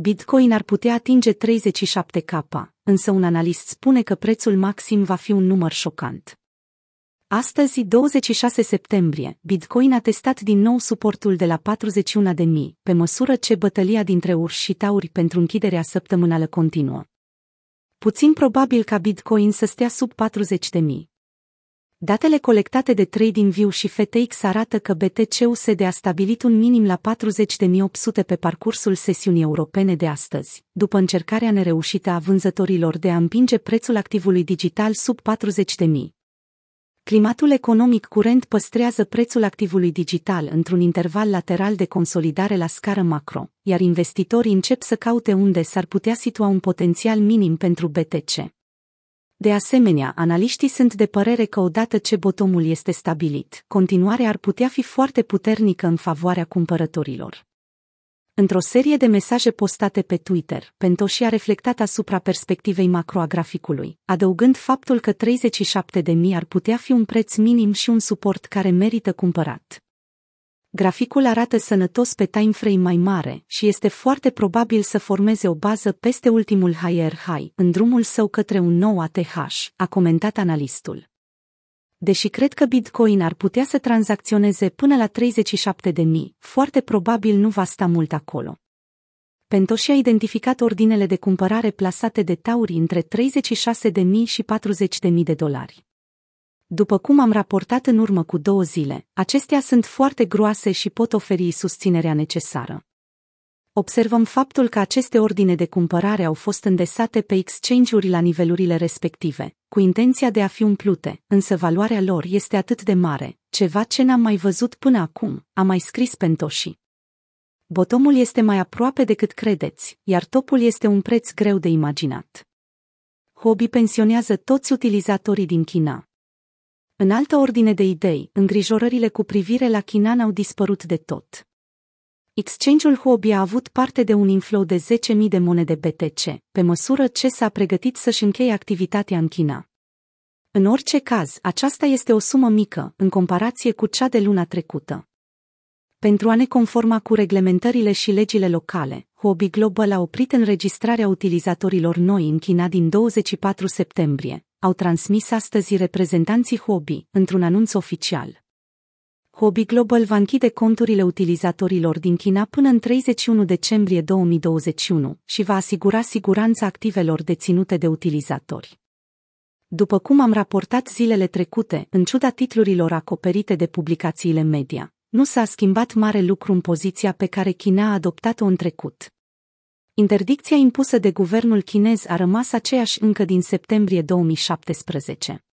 Bitcoin ar putea atinge 37k, însă un analist spune că prețul maxim va fi un număr șocant. Astăzi, 26 septembrie, Bitcoin a testat din nou suportul de la 41.000, pe măsură ce bătălia dintre urși și tauri pentru închiderea săptămânală continuă. Puțin probabil ca Bitcoin să stea sub 40.000. Datele colectate de TradingView și FTX arată că BTC-USD a stabilit un minim la 40.800 pe parcursul sesiunii europene de astăzi, după încercarea nereușită a vânzătorilor de a împinge prețul activului digital sub 40.000. Climatul economic curent păstrează prețul activului digital într-un interval lateral de consolidare la scară macro, iar investitorii încep să caute unde s-ar putea situa un potențial minim pentru BTC. De asemenea, analiștii sunt de părere că odată ce botomul este stabilit, continuarea ar putea fi foarte puternică în favoarea cumpărătorilor. Într-o serie de mesaje postate pe Twitter, Pentoshi a reflectat asupra perspectivei macro a graficului, adăugând faptul că 37.000 ar putea fi un preț minim și un suport care merită cumpărat. Graficul arată sănătos pe timeframe mai mare și este foarte probabil să formeze o bază peste ultimul higher high în drumul său către un nou ATH, a comentat analistul. Deși cred că Bitcoin ar putea să tranzacționeze până la 37 de mii, foarte probabil nu va sta mult acolo. Pentoshi a identificat ordinele de cumpărare plasate de tauri între 36 de mii și 40 de mii de dolari. După cum am raportat în urmă cu două zile, acestea sunt foarte groase și pot oferi susținerea necesară. Observăm faptul că aceste ordine de cumpărare au fost îndesate pe exchange-uri la nivelurile respective, cu intenția de a fi umplute, însă valoarea lor este atât de mare, ceva ce n-am mai văzut până acum, a mai scris Pentoshi. Botomul este mai aproape decât credeți, iar topul este un preț greu de imaginat. Hobby pensionează toți utilizatorii din China. În altă ordine de idei, îngrijorările cu privire la China au dispărut de tot. Exchange-ul Huobi a avut parte de un inflow de 10.000 de monede BTC, pe măsură ce s-a pregătit să-și încheie activitatea în China. În orice caz, aceasta este o sumă mică, în comparație cu cea de luna trecută. Pentru a ne conforma cu reglementările și legile locale, Huobi Global a oprit înregistrarea utilizatorilor noi în China din 24 septembrie, au transmis astăzi reprezentanții Huobi, într-un anunț oficial. Hobby Global va închide conturile utilizatorilor din China până în 31 decembrie 2021 și va asigura siguranța activelor deținute de utilizatori. După cum am raportat zilele trecute, în ciuda titlurilor acoperite de publicațiile media, nu s-a schimbat mare lucru în poziția pe care China a adoptat-o în trecut. Interdicția impusă de guvernul chinez a rămas aceeași încă din septembrie 2017.